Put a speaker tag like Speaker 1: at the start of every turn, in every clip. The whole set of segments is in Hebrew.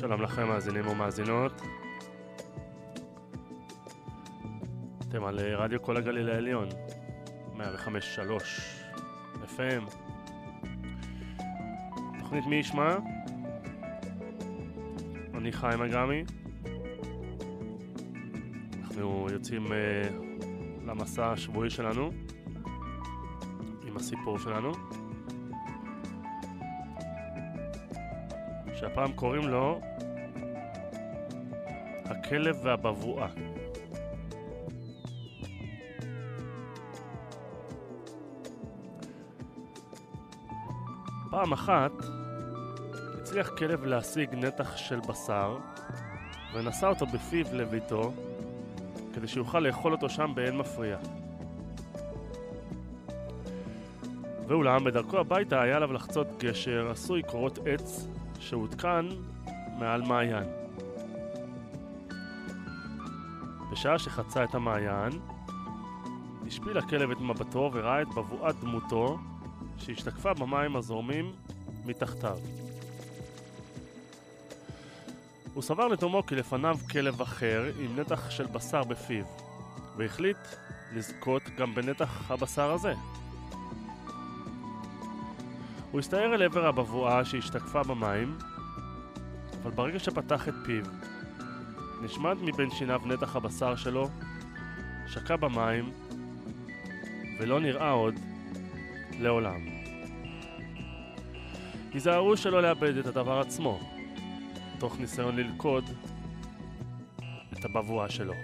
Speaker 1: שלום לכם מאזינים ומאזינות. אתם על אה, רדיו כל הגליל העליון, 105.3 FM. תוכנית מי ישמע? אני חיים אגמי. אנחנו יוצאים uh, למסע השבועי שלנו עם הסיפור שלנו. שהפעם קוראים לו הכלב והבבואה. פעם אחת הצליח כלב להשיג נתח של בשר ונשא אותו בפיו לביתו כדי שיוכל לאכול אותו שם באין מפריע. ואולם, בדרכו הביתה היה עליו לחצות גשר עשוי קורות עץ שהותקן מעל מעיין. בשעה שחצה את המעיין, השפיל הכלב את מבטו וראה את בבואת דמותו שהשתקפה במים הזורמים מתחתיו. הוא סבר לתומו כי לפניו כלב אחר עם נתח של בשר בפיו, והחליט לזכות גם בנתח הבשר הזה. הוא הסתער אל עבר הבבואה שהשתקפה במים, אבל ברגע שפתח את פיו, נשמט מבין שיניו נתח הבשר שלו, שקע במים, ולא נראה עוד לעולם. היזהרו שלא לאבד את הדבר עצמו, תוך ניסיון ללכוד את הבבואה שלו.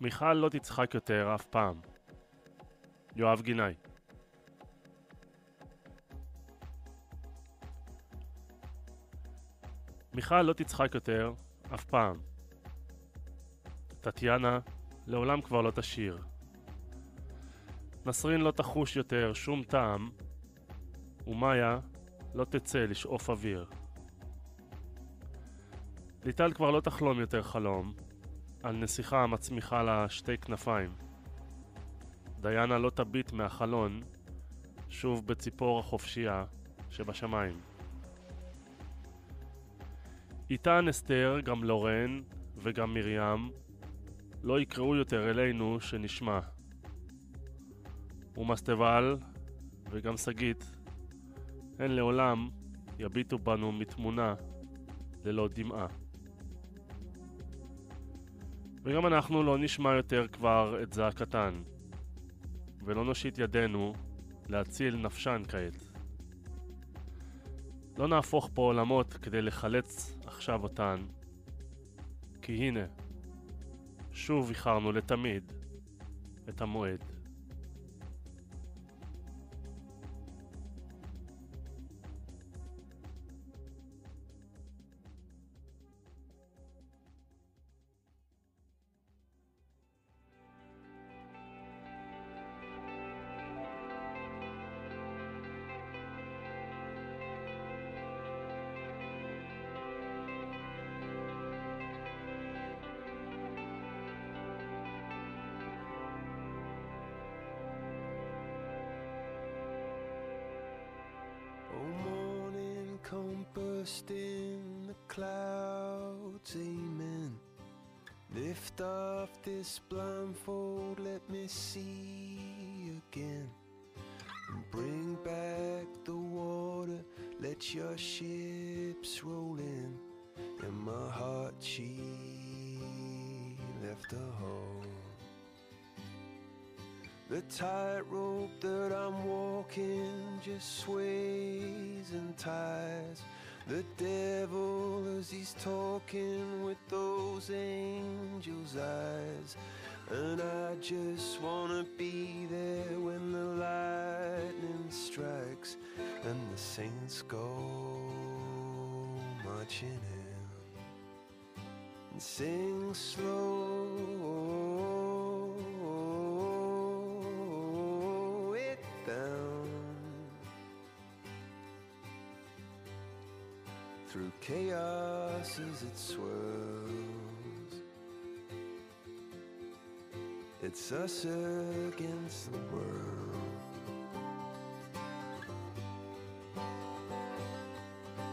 Speaker 1: מיכל לא תצחק יותר אף פעם. יואב גינאי מיכל לא תצחק יותר אף פעם. טטיאנה לעולם כבר לא תשיר. נסרין לא תחוש יותר שום טעם, ומאיה לא תצא לשאוף אוויר. ליטל כבר לא תחלום יותר חלום, על נסיכה המצמיחה לה שתי כנפיים. דיאנה לא תביט מהחלון, שוב בציפור החופשייה שבשמיים. איתן אסתר, גם לורן וגם מרים לא יקראו יותר אלינו שנשמע. ומסטבל וגם שגית הן לעולם יביטו בנו מתמונה ללא דמעה. וגם אנחנו לא נשמע יותר כבר את זעקתן, ולא נושיט ידינו להציל נפשן כעת. לא נהפוך פה עולמות כדי לחלץ עכשיו אותן, כי הנה, שוב איחרנו לתמיד את המועד.
Speaker 2: Tightrope that I'm walking just sways and ties. The devil as he's talking with those angels' eyes. And I just wanna be there when the lightning strikes and the saints go marching in. And sing slow through chaos as it swirls. It's us against the world.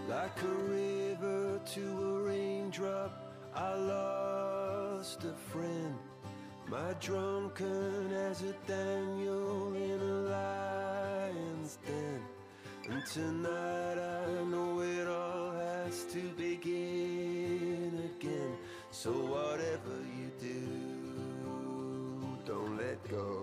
Speaker 2: Like a river to a raindrop, I lost a friend. My drunken as a Daniel in a lion's den. And tonight I know So whatever you do, don't let go.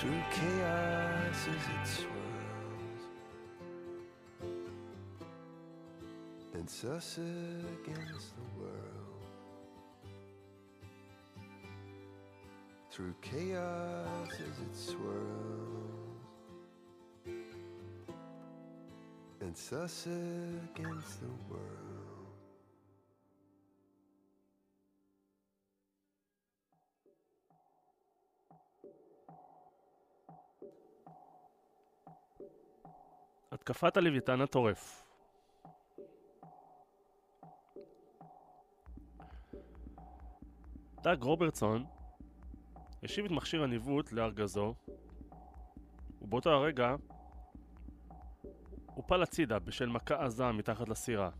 Speaker 2: Through chaos as it swirls. It's us against the world. Through chaos as it swirls. It's us against the world.
Speaker 1: התקפת הלוויתן הטורף. דאג רוברטסון השיב את מכשיר הניווט לארגזו, ובאותו הרגע הופל הצידה בשל מכה עזה מתחת לסירה.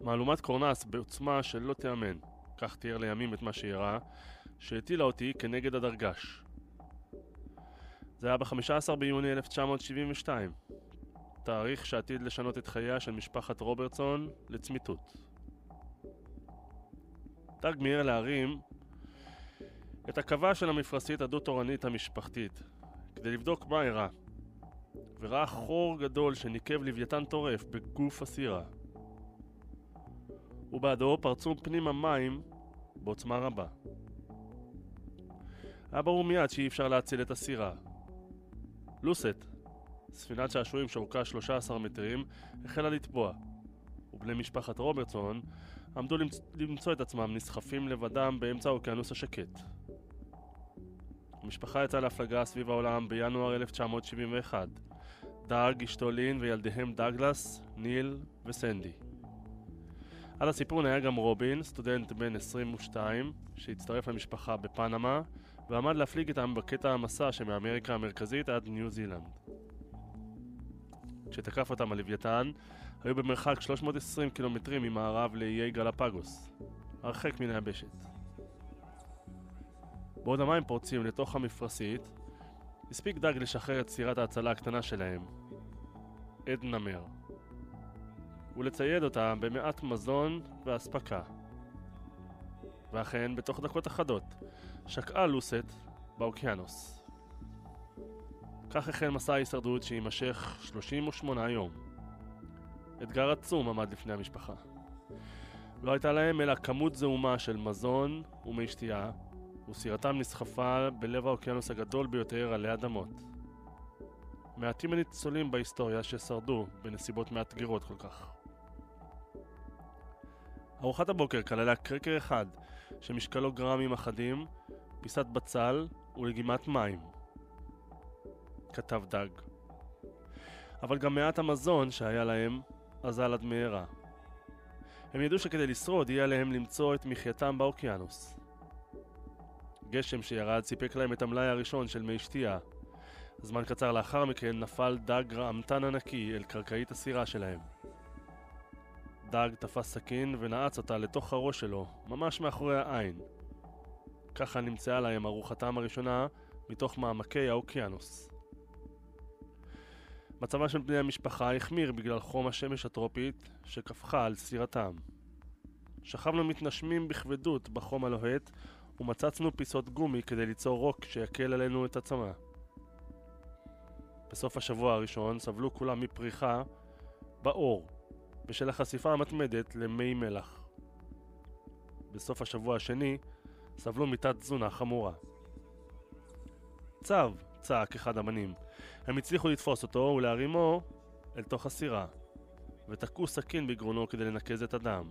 Speaker 1: מהלומת קורנס בעוצמה שלא תיאמן, כך תיאר לימים את מה שאירע, שהטילה אותי כנגד הדרגש. זה היה ב-15 ביוני 1972, תאריך שעתיד לשנות את חייה של משפחת רוברטסון לצמיתות. דאג מיהר להרים את הקווה של המפרשית הדו-תורנית המשפחתית כדי לבדוק מה אירע, וראה חור גדול שניקב לוויתן טורף בגוף הסירה. ובעדו פרצו פנימה מים בעוצמה רבה. היה ברור מיד שאי אפשר להציל את הסירה. לוסט, ספינת שעשועים שאורכה 13 מטרים, החלה לטבוע, ובני משפחת רוברטסון עמדו למצ... למצוא את עצמם נסחפים לבדם באמצע האוקיינוס השקט. המשפחה יצאה להפלגה סביב העולם בינואר 1971. דאג, אשתו לין וילדיהם דאגלס, ניל וסנדי. על הסיפון היה גם רובין, סטודנט בן 22, שהצטרף למשפחה בפנמה, ועמד להפליג איתם בקטע המסע שמאמריקה המרכזית עד ניו זילנד. כשתקף אותם הלוויתן, היו במרחק 320 קילומטרים ממערב לאיי גלפגוס, הרחק מן היבשת. בעוד המים פורצים לתוך המפרשית, הספיק דג לשחרר את סירת ההצלה הקטנה שלהם, עדנה מר, ולצייד אותה במעט מזון ואספקה. ואכן, בתוך דקות אחדות, שקעה לוסט באוקיינוס. כך החל מסע ההישרדות שיימשך 38 יום. אתגר עצום עמד לפני המשפחה. לא הייתה להם אלא כמות זעומה של מזון ומי שתייה, וסירתם נסחפה בלב האוקיינוס הגדול ביותר עלי אדמות. מעטים הניצולים בהיסטוריה ששרדו בנסיבות מאתגרות כל כך. ארוחת הבוקר כללה קרקר אחד שמשקלו גרמים אחדים, פיסת בצל ולגימת מים. כתב דג. אבל גם מעט המזון שהיה להם אזל עד מהרה. הם ידעו שכדי לשרוד יהיה עליהם למצוא את מחייתם באוקיינוס. גשם שירד סיפק להם את המלאי הראשון של מי שתייה. זמן קצר לאחר מכן נפל דג רעמתן ענקי אל קרקעית הסירה שלהם. דג תפס סכין ונעץ אותה לתוך הראש שלו, ממש מאחורי העין. ככה נמצאה להם ארוחתם הראשונה מתוך מעמקי האוקיינוס. מצבם של בני המשפחה החמיר בגלל חום השמש הטרופית שכפכה על סירתם. שכבנו מתנשמים בכבדות בחום הלוהט ומצצנו פיסות גומי כדי ליצור רוק שיקל עלינו את הצמא. בסוף השבוע הראשון סבלו כולם מפריחה בעור בשל החשיפה המתמדת למי מלח. בסוף השבוע השני סבלו מתת תזונה חמורה. צו! צעק אחד הבנים. הם הצליחו לתפוס אותו ולהרימו אל תוך הסירה, ותקעו סכין בגרונו כדי לנקז את הדם.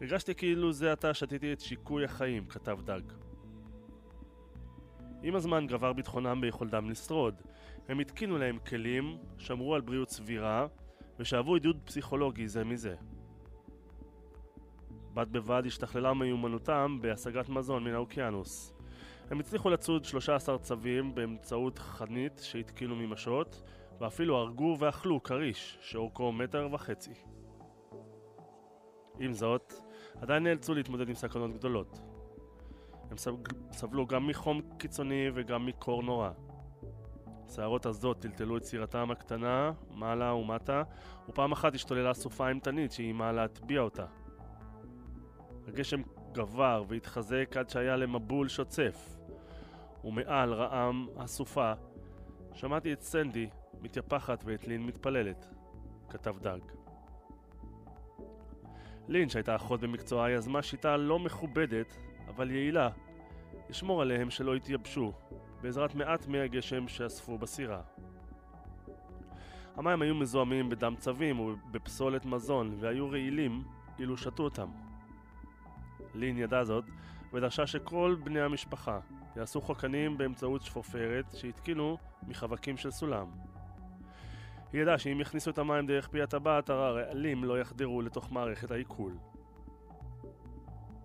Speaker 1: הרגשתי כאילו זה עתה שתיתי את שיקוי החיים, כתב דג. עם הזמן גבר ביטחונם ביכולתם לשרוד. הם התקינו להם כלים, שמרו על בריאות סבירה, ושאבו עידוד פסיכולוגי זה מזה. בד בבד השתכללה מיומנותם בהשגת מזון מן האוקיינוס. הם הצליחו לצוד 13 צווים באמצעות חנית שהתקינו ממשות, ואפילו הרגו ואכלו כריש שאורכו מטר וחצי. עם זאת, עדיין נאלצו להתמודד עם סכנות גדולות. הם סבלו גם מחום קיצוני וגם מקור נורא. שערות הזאת טלטלו את סירתם הקטנה, מעלה ומטה, ופעם אחת השתוללה סופה אימתנית שאיימה להטביע אותה. הגשם גבר והתחזק עד שהיה למבול שוצף, ומעל רעם הסופה שמעתי את סנדי מתייפחת ואת לין מתפללת. כתב דאג. לין, שהייתה אחות במקצועה, יזמה שיטה לא מכובדת, אבל יעילה, לשמור עליהם שלא יתייבשו, בעזרת מעט מי הגשם שאספו בסירה. המים היו מזוהמים בדם צבים ובפסולת מזון, והיו רעילים אילו שתו אותם. לין ידע זאת, ודרשה שכל בני המשפחה יעשו חוקנים באמצעות שפופרת שהתקינו מחבקים של סולם. היא ידעה שאם יכניסו את המים דרך פי הטבעת, הרעלים לא יחדרו לתוך מערכת העיכול.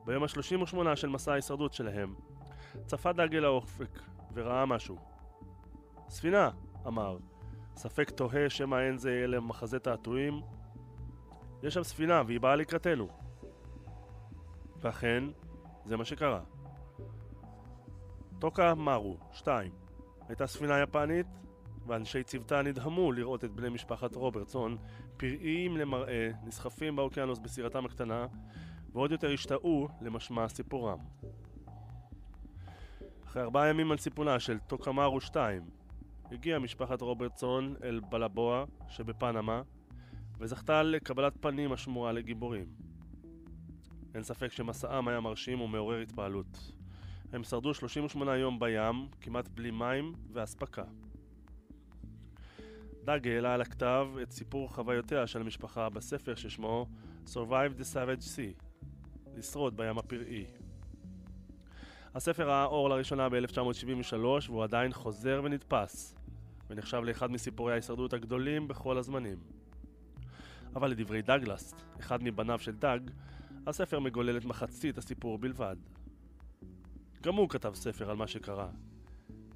Speaker 1: ביום ה-38 של מסע ההישרדות שלהם, צפה דגל האופק וראה משהו. ספינה! אמר. ספק תוהה שמא אין זה אלא מחזה תעתועים. יש שם ספינה והיא באה לקראתנו. ואכן, זה מה שקרה. טוקה מארו, 2. הייתה ספינה יפנית, ואנשי צוותה נדהמו לראות את בני משפחת רוברטסון, פראיים למראה, נסחפים באוקיינוס בסירתם הקטנה, ועוד יותר השתאו למשמע סיפורם. אחרי ארבעה ימים על סיפונה של טוקמארו 2, הגיעה משפחת רוברטסון אל בלבוע שבפנמה, וזכתה לקבלת פנים השמורה לגיבורים. אין ספק שמסעם היה מרשים ומעורר התפעלות. הם שרדו 38 יום בים, כמעט בלי מים ואספקה. דאג העלה על הכתב את סיפור חוויותיה של המשפחה בספר ששמו Survive the Savage Sea, לשרוד בים הפראי. הספר ראה אור לראשונה ב-1973 והוא עדיין חוזר ונדפס, ונחשב לאחד מסיפורי ההישרדות הגדולים בכל הזמנים. אבל לדברי דגלס, אחד מבניו של דאג, הספר מגולל את מחצית הסיפור בלבד. גם הוא כתב ספר על מה שקרה.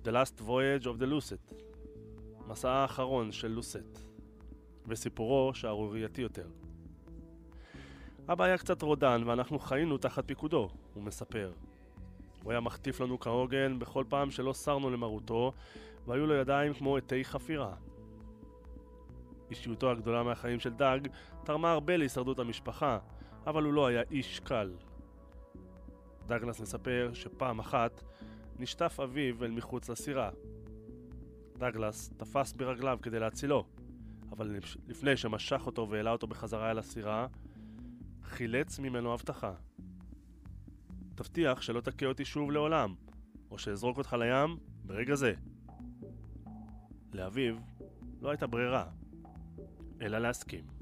Speaker 1: The Last Voyage of the Lucet, מסעה האחרון של לוסט, וסיפורו שערורייתי יותר. אבא היה קצת רודן ואנחנו חיינו תחת פיקודו, הוא מספר. הוא היה מחטיף לנו כהוגן בכל פעם שלא סרנו למרותו, והיו לו ידיים כמו עטי חפירה. אישיותו הגדולה מהחיים של דג תרמה הרבה להישרדות המשפחה, אבל הוא לא היה איש קל. דגלס מספר שפעם אחת נשטף אביו אל מחוץ לסירה. דגלס תפס ברגליו כדי להצילו, אבל לפני שמשך אותו והעלה אותו בחזרה אל הסירה, חילץ ממנו הבטחה. תבטיח שלא תכה אותי שוב לעולם, או שאזרוק אותך לים ברגע זה. לאביו לא הייתה ברירה, אלא להסכים.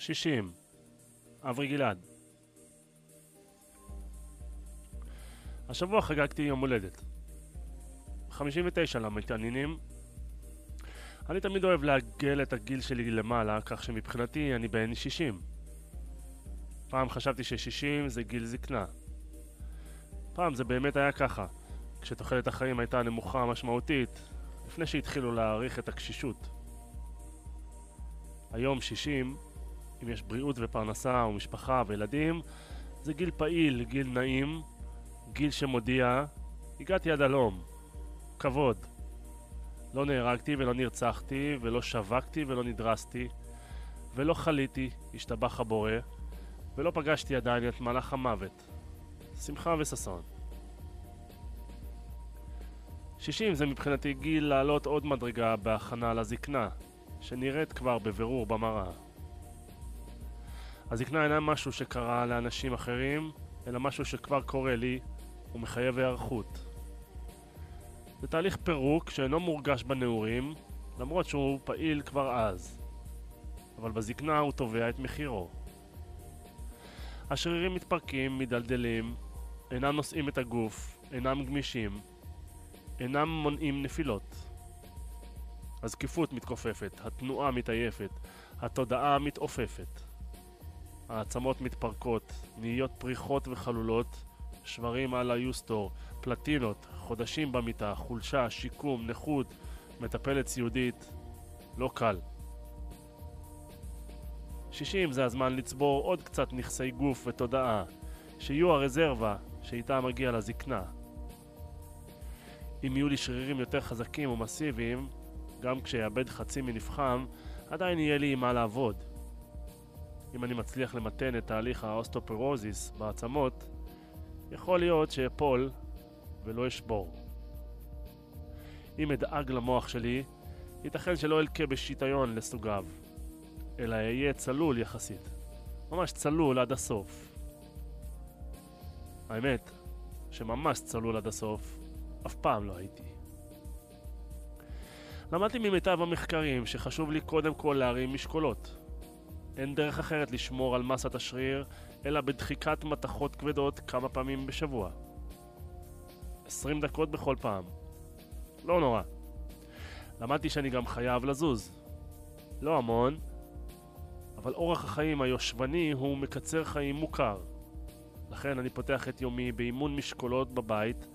Speaker 1: 60. אברי גלעד. השבוע חגגתי יום הולדת. 59 למתעניינים. אני תמיד אוהב לעגל את הגיל שלי למעלה, כך שמבחינתי אני בן 60. פעם חשבתי ש-60 זה גיל זקנה. פעם זה באמת היה ככה, כשתוחלת החיים הייתה נמוכה משמעותית, לפני שהתחילו להעריך את הקשישות. היום 60, אם יש בריאות ופרנסה ומשפחה וילדים, זה גיל פעיל, גיל נעים, גיל שמודיע, הגעתי עד הלום. כבוד. לא נהרגתי ולא נרצחתי ולא שווקתי ולא נדרסתי ולא חליתי, השתבח הבורא, ולא פגשתי עדיין את מלאך המוות. שמחה וששון. 60 זה מבחינתי גיל לעלות עוד מדרגה בהכנה לזקנה, שנראית כבר בבירור במראה. הזקנה אינה משהו שקרה לאנשים אחרים, אלא משהו שכבר קורה לי ומחייב היערכות. זה תהליך פירוק שאינו מורגש בנעורים, למרות שהוא פעיל כבר אז. אבל בזקנה הוא תובע את מחירו. השרירים מתפרקים, מדלדלים, אינם נושאים את הגוף, אינם גמישים, אינם מונעים נפילות. הזקיפות מתכופפת, התנועה מתעייפת, התודעה מתעופפת. העצמות מתפרקות, נהיות פריחות וחלולות, שברים על היוסטור, פלטינות, חודשים במיטה, חולשה, שיקום, נכות, מטפלת סיעודית, לא קל. 60 זה הזמן לצבור עוד קצת נכסי גוף ותודעה, שיהיו הרזרבה שאיתה מגיע לזקנה. אם יהיו לי שרירים יותר חזקים ומסיביים, גם כשיאבד חצי מנפחם, עדיין יהיה לי עם מה לעבוד. אם אני מצליח למתן את תהליך האוסטאופורוזיס בעצמות, יכול להיות שאפול ולא אשבור. אם אדאג למוח שלי, ייתכן שלא אלקה בשיטיון לסוגיו, אלא אהיה צלול יחסית. ממש צלול עד הסוף. האמת, שממש צלול עד הסוף, אף פעם לא הייתי. למדתי ממיטב המחקרים שחשוב לי קודם כל להרים משקולות. אין דרך אחרת לשמור על מסת השריר, אלא בדחיקת מתכות כבדות כמה פעמים בשבוע. 20 דקות בכל פעם. לא נורא. למדתי שאני גם חייב לזוז. לא המון, אבל אורח החיים היושבני הוא מקצר חיים מוכר. לכן אני פותח את יומי באימון משקולות בבית,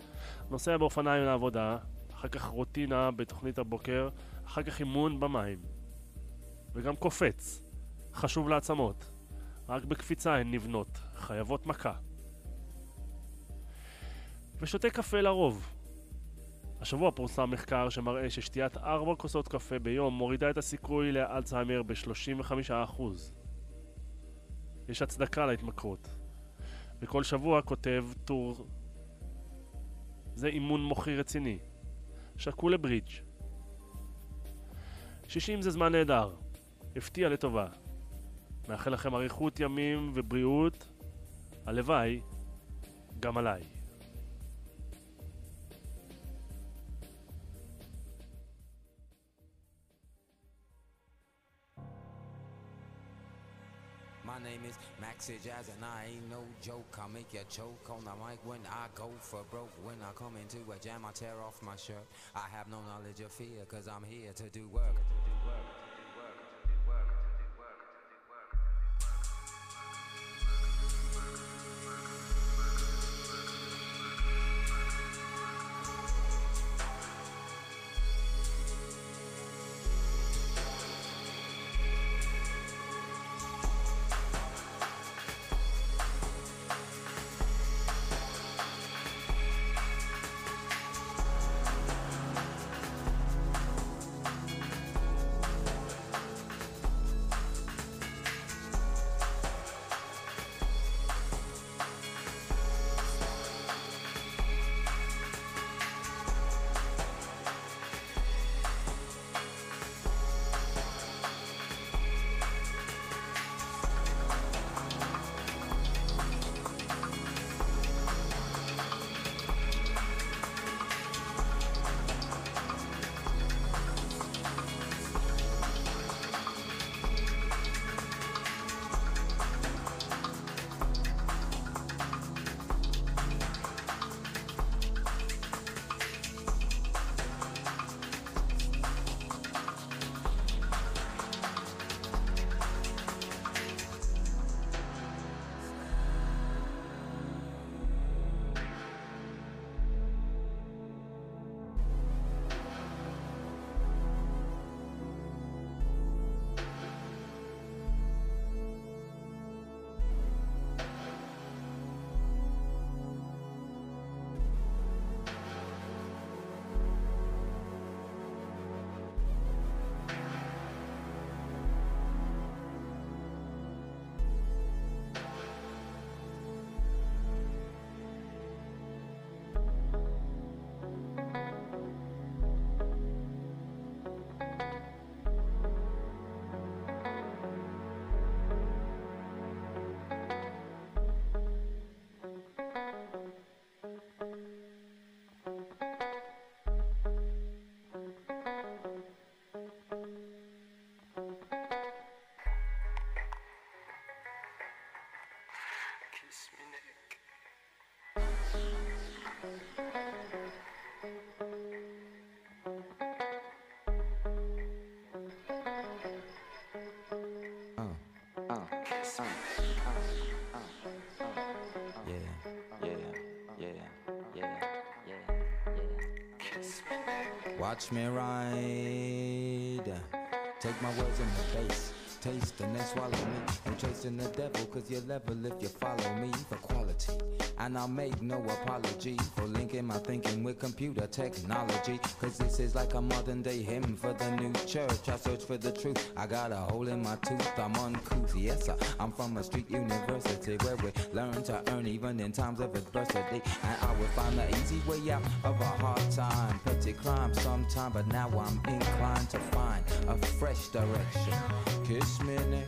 Speaker 1: נוסע באופניים לעבודה, אחר כך רוטינה בתוכנית הבוקר, אחר כך אימון במים. וגם קופץ. חשוב לעצמות. רק בקפיצה הן נבנות, חייבות מכה. ושותה קפה לרוב. השבוע פורסם מחקר שמראה ששתיית ארבע כוסות קפה ביום מורידה את הסיכוי לאלצהיימר ב-35%. יש הצדקה להתמכרות. וכל שבוע כותב טור זה אימון מוחי רציני. שקול לברידג'. 60 זה זמן נהדר. הפתיע לטובה. מאחל לכם אריכות ימים ובריאות. הלוואי, גם עליי.
Speaker 3: My name is Maxi Jazz and I ain't no joke. I make you choke on the mic when I go for broke. When I come into a jam, I tear off my shirt. I have no knowledge of fear, cause I'm here to do work. Watch me ride. Take my words in the face. Taste and then swallow me. I'm chasing the devil, cause you're level if you follow me. For quality. And I'll make no apology for linking my thinking with computer technology. Cause this is like a modern day hymn for the new church. I search for the truth. I got a hole in my tooth. I'm uncouth. Yes, sir. I'm from a street university where we learn to earn even in times of adversity. And I will find the easy way out of a hard time. Petty crime sometime, but now I'm inclined to find a fresh direction. Kiss me, Nick.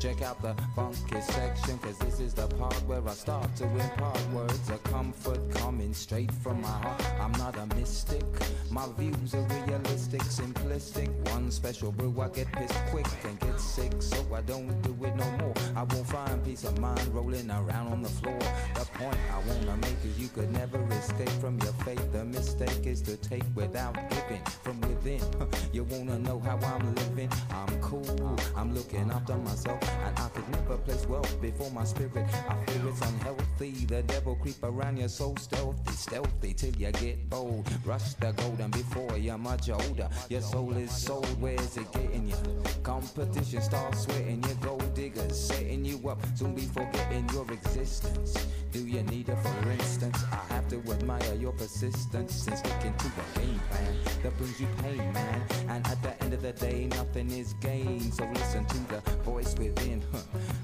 Speaker 3: Check out the funky section, cause this is the part where I start to impart words of comfort coming straight from my heart. I'm not a mystic, my views are realistic, simplistic. One special brew, I get pissed quick and get sick, so I don't do it no more. I won't find peace of mind rolling around on the floor. The point I wanna make is you could never escape from your fate. The mistake is to take without giving from within. You wanna know how I'm living? I'm cool, I'm looking after myself, and I could never place wealth before my spirit. I feel it's unhealthy. The devil creep around you so stealthy, stealthy till you get bold. Rush the golden before you're much older. Your soul is sold, where's it getting you? Competition starts sweating, your gold diggers setting you up, soon be forgetting your existence. Do you need it for instance? I have to admire your persistence in sticking to a game plan that brings you pain, man. And at the end of the day, nothing is gained. So listen to the voice within.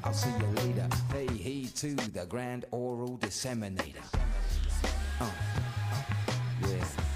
Speaker 3: I'll see you later. Pay heed to the grand oral disseminator. Uh. Yeah.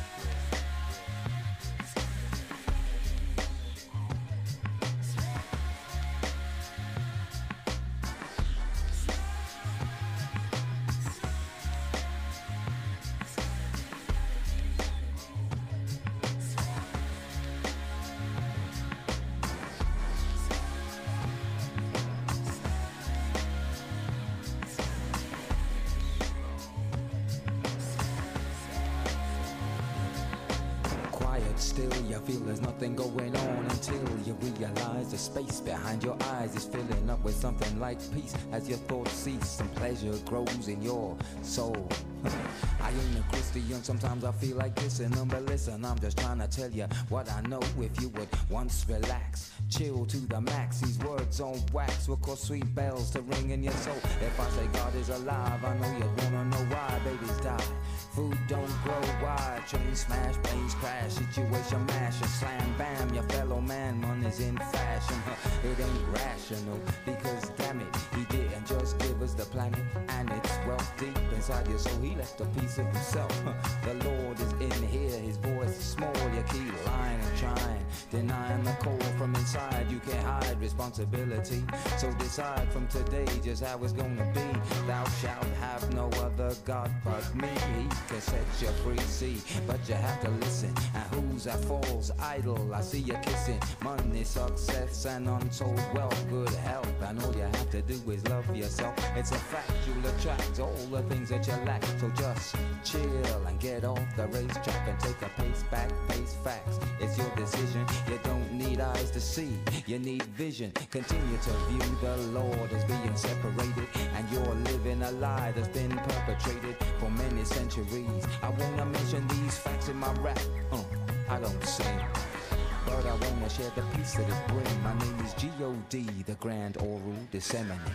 Speaker 3: Your thoughts cease and pleasure grows in your soul I ain't a Christian, sometimes I feel like kissing them, but listen, I'm just trying to tell you what I know. If you would once relax, chill to the max, these words on wax will cause sweet bells to ring in your soul. If I say God is alive, I know you wanna know why babies die. Food don't grow wide, smash, planes crash, situation mash, and slam bam, your fellow man, money's in fashion. It ain't rational, because damn it, he didn't just give us the planet, and it's wealth deep inside you, so He left a piece of himself. The Lord is in here, his voice is small, you keep lying and trying, denying the call from inside. You can't hide responsibility, so decide from today just how it's gonna be. Thou shalt have no other God but me. He can set you free, see, but you have to listen. And who's that falls idle? I see you kissing money, success, and untold wealth, good health. And all you have to do is love yourself. It's a fact you'll attract all the things that you lack. So just chill and get off the racetrack and take a pace back, face facts. It's your decision. You don't need eyes to see, you need vision. Continue to view the Lord as being separated, and you're living a lie that's been perpetrated for many centuries. I wanna mention these facts in my rap. Uh, I don't sing. But I wanna share the peace that it brings. My name is G.O.D., the Grand Oral Disseminator.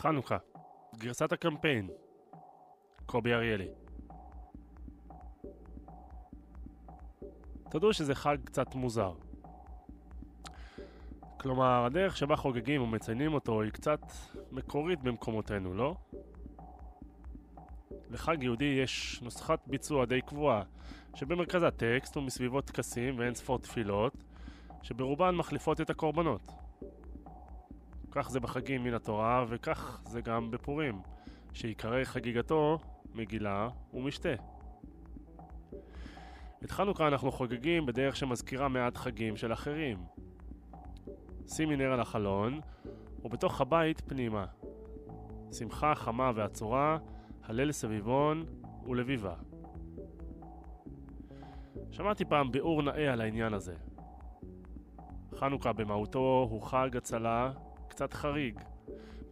Speaker 1: חנוכה, גרסת הקמפיין, קובי אריאלי. תודו שזה חג קצת מוזר. כלומר, הדרך שבה חוגגים ומציינים אותו היא קצת מקורית במקומותינו, לא? לחג יהודי יש נוסחת ביצוע די קבועה, שבמרכז הטקסט ומסביבו טקסים ואין ספור תפילות, שברובן מחליפות את הקורבנות. כך זה בחגים מן התורה, וכך זה גם בפורים, שעיקרי חגיגתו מגילה ומשתה. את חנוכה אנחנו חוגגים בדרך שמזכירה מעט חגים של אחרים. שימי נר על החלון, ובתוך הבית פנימה. שמחה חמה ועצורה, הלל סביבון ולביבה. שמעתי פעם ביאור נאה על העניין הזה. חנוכה במהותו הוא חג הצלה קצת חריג,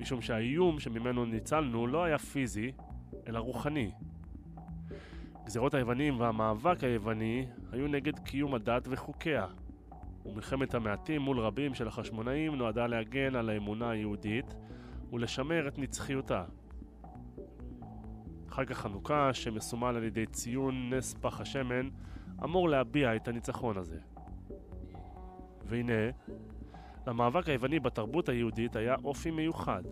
Speaker 1: משום שהאיום שממנו ניצלנו לא היה פיזי, אלא רוחני. גזירות היוונים והמאבק היווני היו נגד קיום הדת וחוקיה, ומלחמת המעטים מול רבים של החשמונאים נועדה להגן על האמונה היהודית ולשמר את נצחיותה. חג החנוכה, שמסומל על ידי ציון נס פח השמן, אמור להביע את הניצחון הזה. והנה, למאבק היווני בתרבות היהודית היה אופי מיוחד.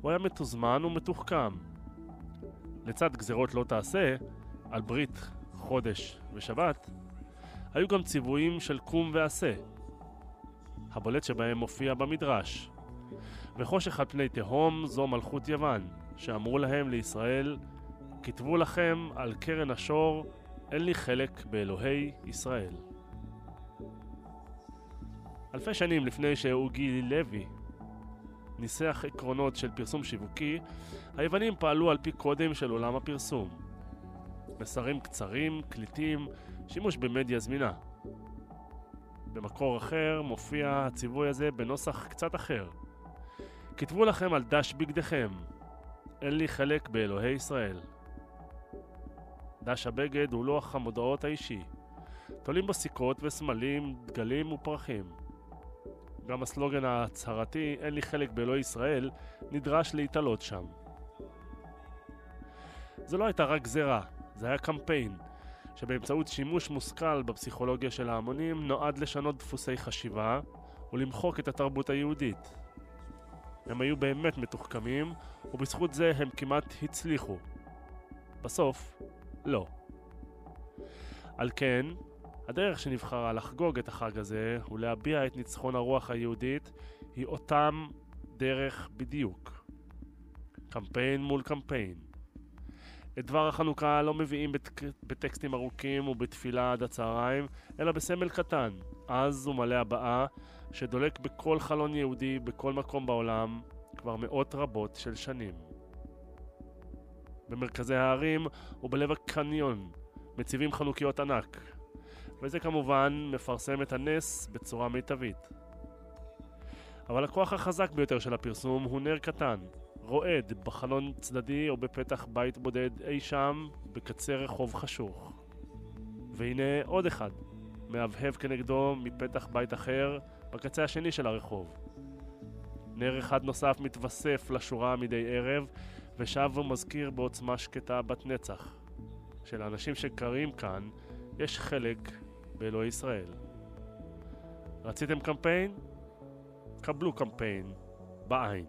Speaker 1: הוא היה מתוזמן ומתוחכם. לצד גזרות לא תעשה, על ברית, חודש ושבת, היו גם ציוויים של קום ועשה. הבולט שבהם מופיע במדרש. וחושך על פני תהום זו מלכות יוון, שאמרו להם לישראל, כתבו לכם על קרן השור, אין לי חלק באלוהי ישראל. אלפי שנים לפני שאוגי לוי ניסח עקרונות של פרסום שיווקי, היוונים פעלו על פי קודם של עולם הפרסום. מסרים קצרים, קליטים, שימוש במדיה זמינה. במקור אחר מופיע הציווי הזה בנוסח קצת אחר. כתבו לכם על דש בגדיכם, אין לי חלק באלוהי ישראל. דש הבגד הוא לוח המודעות האישי. תולים בו סיכות וסמלים, דגלים ופרחים. גם הסלוגן ההצהרתי "אין לי חלק באלוהי ישראל" נדרש להתעלות שם. זו לא הייתה רק גזירה, זה היה קמפיין, שבאמצעות שימוש מושכל בפסיכולוגיה של ההמונים נועד לשנות דפוסי חשיבה ולמחוק את התרבות היהודית. הם היו באמת מתוחכמים, ובזכות זה הם כמעט הצליחו. בסוף, לא. על כן, הדרך שנבחרה לחגוג את החג הזה ולהביע את ניצחון הרוח היהודית היא אותם דרך בדיוק. קמפיין מול קמפיין. את דבר החנוכה לא מביאים בטק... בטקסטים ארוכים ובתפילה עד הצהריים, אלא בסמל קטן, עז ומלא הבאה, שדולק בכל חלון יהודי בכל מקום בעולם כבר מאות רבות של שנים. במרכזי הערים ובלב הקניון מציבים חנוכיות ענק, וזה כמובן מפרסם את הנס בצורה מיטבית. אבל הכוח החזק ביותר של הפרסום הוא נר קטן, רועד בחלון צדדי או בפתח בית בודד אי שם בקצה רחוב חשוך. והנה עוד אחד, מהבהב כנגדו מפתח בית אחר בקצה השני של הרחוב. נר אחד נוסף מתווסף לשורה מדי ערב ושב ומזכיר בעוצמה שקטה בת נצח. שלאנשים שקרים כאן יש חלק באלוהי ישראל. רציתם קמפיין? קבלו קמפיין בעין.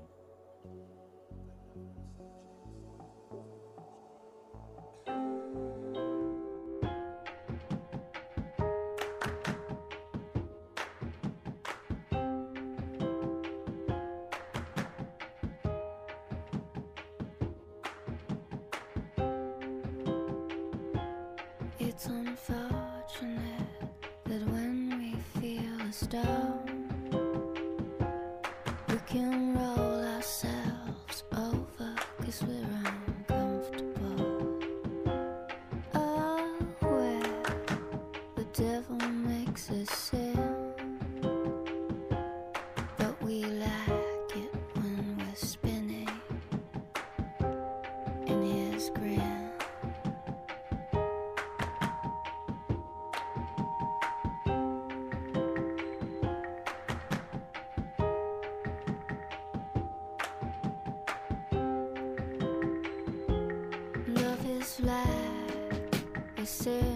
Speaker 4: say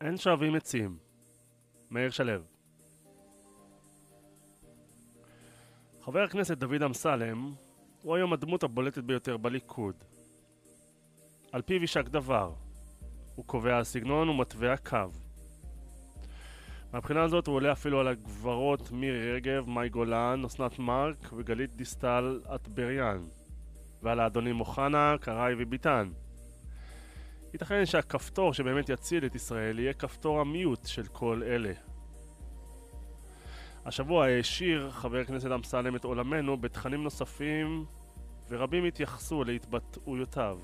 Speaker 1: אין שואבים עצים. מאיר שלו. חבר הכנסת דוד אמסלם הוא היום הדמות הבולטת ביותר בליכוד. על פיו יישק דבר. הוא קובע הסגנון ומתווה הקו. מהבחינה הזאת הוא עולה אפילו על הגברות מירי רגב, מאי גולן, אסנת מארק וגלית דיסטל אטבריאן. ועל האדונים אוחנה, קראי וביטן. ייתכן שהכפתור שבאמת יציל את ישראל יהיה כפתור המיוט של כל אלה. השבוע העשיר חבר הכנסת אמסלם את עולמנו בתכנים נוספים ורבים התייחסו להתבטאויותיו.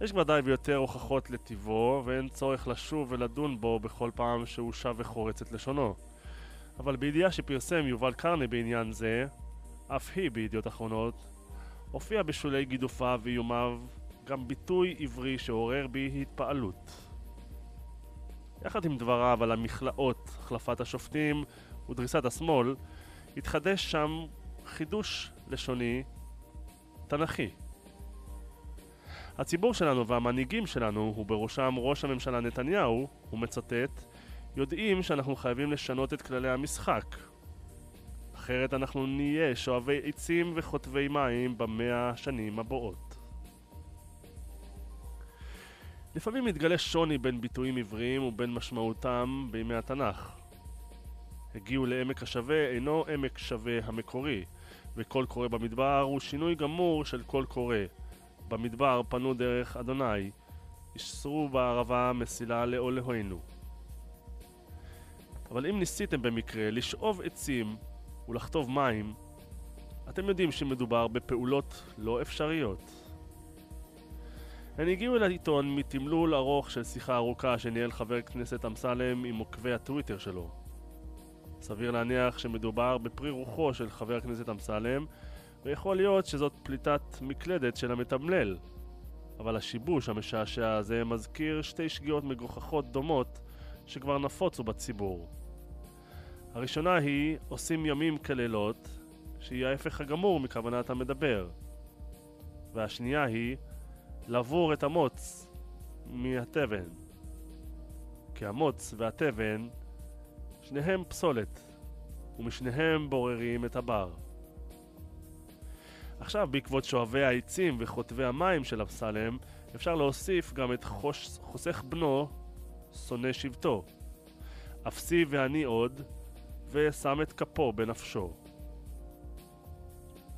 Speaker 1: יש ודאי ויותר הוכחות לטיבו ואין צורך לשוב ולדון בו בכל פעם שהוא שב וחורץ את לשונו. אבל בידיעה שפרסם יובל קרני בעניין זה, אף היא בידיעות אחרונות, הופיע בשולי גידופיו ואיומיו גם ביטוי עברי שעורר בי התפעלות. יחד עם דבריו על המכלאות, החלפת השופטים ודריסת השמאל, התחדש שם חידוש לשוני תנכי. הציבור שלנו והמנהיגים שלנו, ובראשם ראש הממשלה נתניהו, הוא מצטט, יודעים שאנחנו חייבים לשנות את כללי המשחק. אחרת אנחנו נהיה שואבי עצים וחוטבי מים במאה השנים הבאות. לפעמים מתגלה שוני בין ביטויים עבריים ובין משמעותם בימי התנ"ך. הגיעו לעמק השווה אינו עמק שווה המקורי, וקול קורא במדבר הוא שינוי גמור של קול קורא. במדבר פנו דרך אדוני, ישרו בערבה מסילה לאלוהינו. אבל אם ניסיתם במקרה לשאוב עצים ולחטוב מים, אתם יודעים שמדובר בפעולות לא אפשריות. הן הגיעו אל העיתון מתמלול ארוך של שיחה ארוכה שניהל חבר הכנסת אמסלם עם עוקבי הטוויטר שלו. סביר להניח שמדובר בפרי רוחו של חבר הכנסת אמסלם, ויכול להיות שזאת פליטת מקלדת של המתמלל. אבל השיבוש המשעשע הזה מזכיר שתי שגיאות מגוחכות דומות שכבר נפוצו בציבור. הראשונה היא עושים ימים כלילות, שהיא ההפך הגמור מכוונת המדבר. והשנייה היא לבור את המוץ מהתבן. כי המוץ והתבן, שניהם פסולת, ומשניהם בוררים את הבר. עכשיו, בעקבות שואבי העצים וחוטבי המים של אמסלם, אפשר להוסיף גם את חוש... חוסך בנו, שונא שבטו. אפסי ואני עוד, ושם את כפו בנפשו.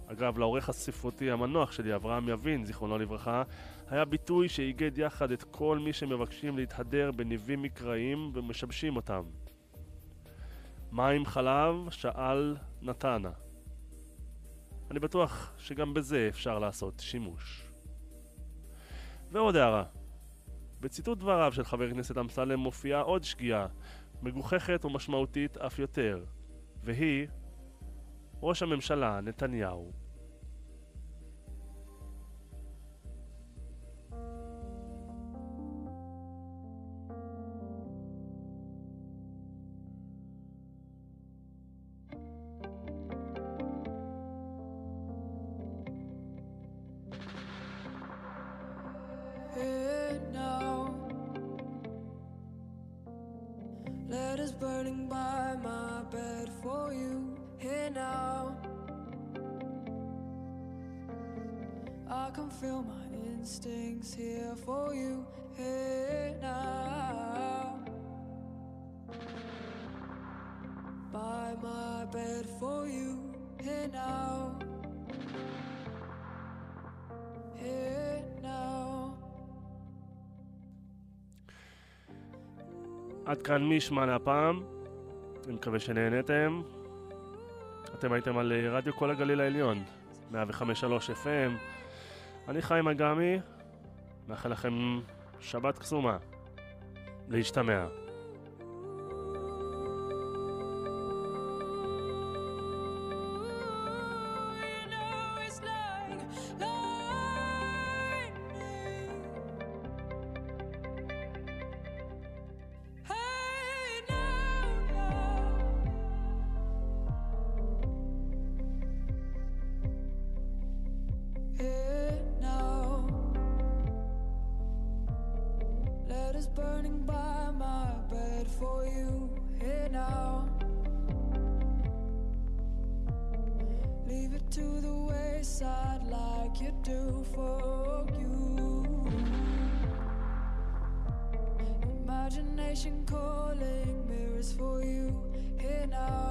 Speaker 1: אגב, לעורך הספרותי המנוח שלי, אברהם יבין, זיכרונו לברכה, היה ביטוי שאיגד יחד את כל מי שמבקשים להתהדר בניבים מקראיים ומשבשים אותם. מים חלב, שאל נתנה. אני בטוח שגם בזה אפשר לעשות שימוש. ועוד הערה. בציטוט דבריו של חבר הכנסת אמסלם מופיעה עוד שגיאה, מגוחכת ומשמעותית אף יותר, והיא ראש הממשלה נתניהו. כאן מישמן הפעם, אני מקווה שנהנתם. אתם הייתם על אה, רדיו כל הגליל העליון, 105.3 FM. אני חיים אגמי, מאחל לכם שבת קסומה. להשתמע.
Speaker 5: Now. Leave it to the wayside like you do for you. Imagination calling mirrors for you here now.